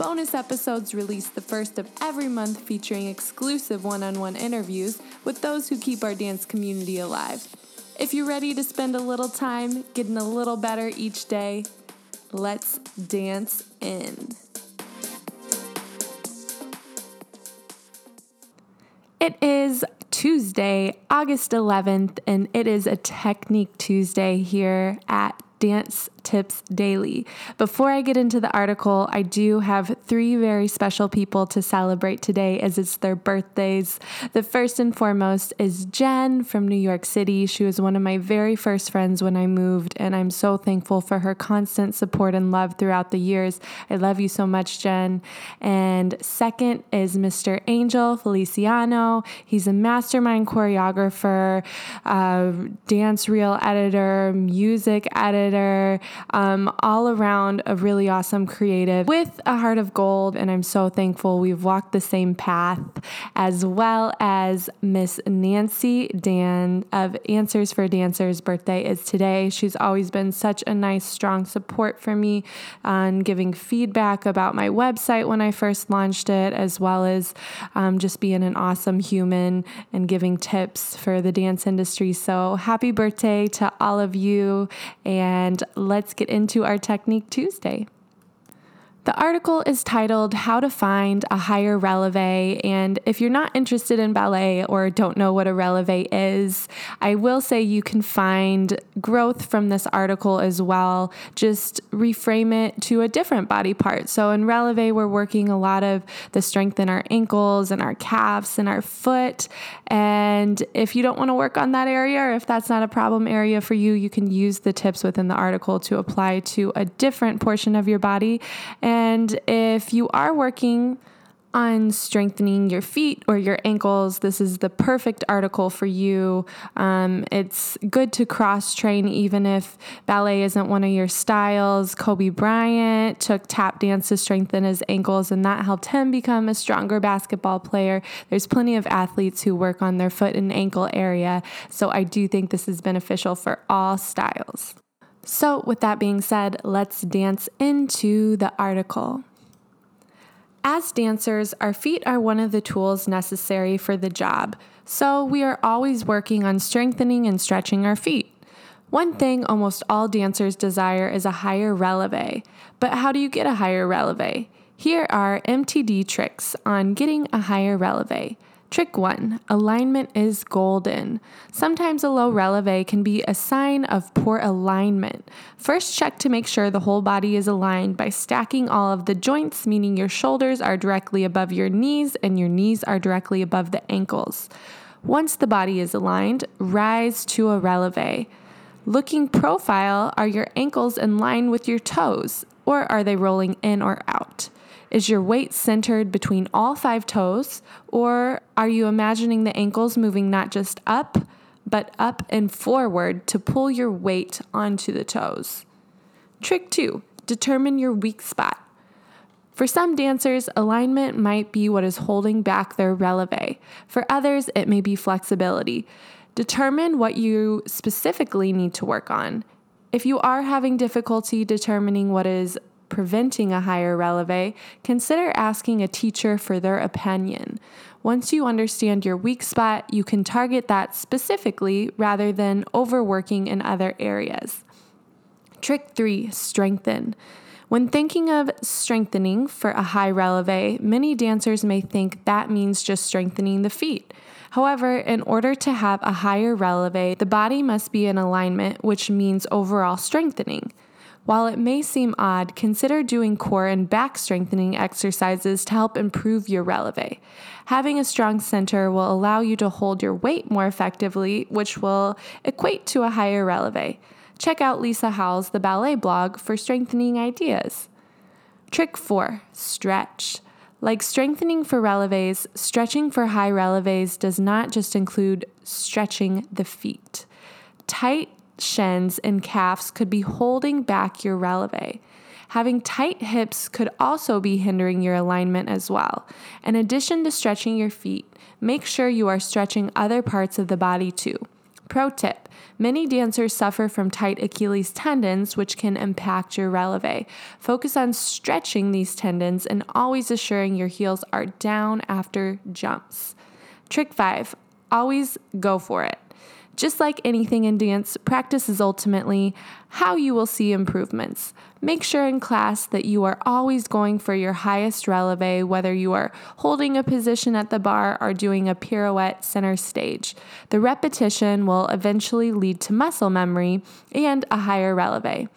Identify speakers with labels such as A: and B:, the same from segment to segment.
A: Bonus episodes released the first of every month featuring exclusive one on one interviews with those who keep our dance community alive. If you're ready to spend a little time getting a little better each day, let's dance in. It is Tuesday, August 11th, and it is a Technique Tuesday here at Dance Tips Daily. Before I get into the article, I do have three very special people to celebrate today as it's their birthdays. The first and foremost is Jen from New York City. She was one of my very first friends when I moved, and I'm so thankful for her constant support and love throughout the years. I love you so much, Jen. And second is Mr. Angel Feliciano. He's a mastermind choreographer, uh, dance reel editor, music editor um, all around a really awesome creative with a heart of gold. And I'm so thankful we've walked the same path, as well as Miss Nancy Dan of Answers for Dancers' birthday is today. She's always been such a nice, strong support for me on giving feedback about my website when I first launched it, as well as um, just being an awesome human and giving tips for the dance industry. So happy birthday to all of you, and let's get into our Technique Tuesday. The article is titled How to Find a Higher Releve. And if you're not interested in ballet or don't know what a releve is, I will say you can find growth from this article as well. Just reframe it to a different body part. So in releve, we're working a lot of the strength in our ankles and our calves and our foot. And if you don't want to work on that area, or if that's not a problem area for you, you can use the tips within the article to apply to a different portion of your body. And if you are working on strengthening your feet or your ankles, this is the perfect article for you. Um, it's good to cross train even if ballet isn't one of your styles. Kobe Bryant took tap dance to strengthen his ankles, and that helped him become a stronger basketball player. There's plenty of athletes who work on their foot and ankle area, so I do think this is beneficial for all styles. So, with that being said, let's dance into the article. As dancers, our feet are one of the tools necessary for the job, so we are always working on strengthening and stretching our feet. One thing almost all dancers desire is a higher releve, but how do you get a higher releve? Here are MTD tricks on getting a higher releve. Trick one alignment is golden. Sometimes a low releve can be a sign of poor alignment. First, check to make sure the whole body is aligned by stacking all of the joints, meaning your shoulders are directly above your knees and your knees are directly above the ankles. Once the body is aligned, rise to a releve. Looking profile, are your ankles in line with your toes, or are they rolling in or out? Is your weight centered between all five toes, or are you imagining the ankles moving not just up, but up and forward to pull your weight onto the toes? Trick two determine your weak spot. For some dancers, alignment might be what is holding back their releve. For others, it may be flexibility. Determine what you specifically need to work on. If you are having difficulty determining what is preventing a higher releve, consider asking a teacher for their opinion. Once you understand your weak spot, you can target that specifically rather than overworking in other areas. Trick three strengthen. When thinking of strengthening for a high releve, many dancers may think that means just strengthening the feet. However, in order to have a higher releve, the body must be in alignment, which means overall strengthening. While it may seem odd, consider doing core and back strengthening exercises to help improve your releve. Having a strong center will allow you to hold your weight more effectively, which will equate to a higher releve. Check out Lisa Howell's The Ballet blog for strengthening ideas. Trick 4 Stretch. Like strengthening for releves, stretching for high releves does not just include stretching the feet. Tight shins and calves could be holding back your releve. Having tight hips could also be hindering your alignment as well. In addition to stretching your feet, make sure you are stretching other parts of the body too. Pro tip Many dancers suffer from tight Achilles tendons, which can impact your releve. Focus on stretching these tendons and always assuring your heels are down after jumps. Trick five always go for it. Just like anything in dance, practice is ultimately how you will see improvements. Make sure in class that you are always going for your highest releve, whether you are holding a position at the barre or doing a pirouette center stage. The repetition will eventually lead to muscle memory and a higher releve.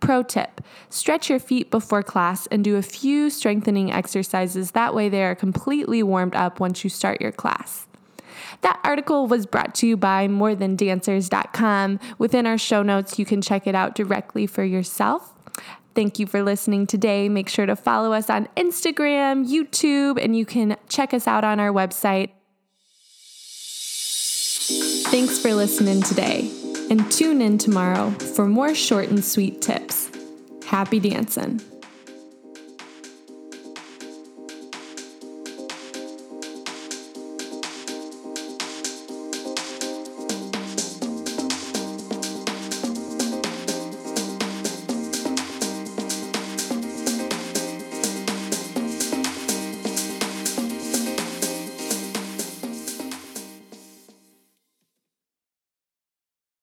A: Pro tip stretch your feet before class and do a few strengthening exercises. That way, they are completely warmed up once you start your class. That article was brought to you by morethandancers.com. Within our show notes, you can check it out directly for yourself. Thank you for listening today. Make sure to follow us on Instagram, YouTube, and you can check us out on our website. Thanks for listening today, and tune in tomorrow for more short and sweet tips. Happy dancing.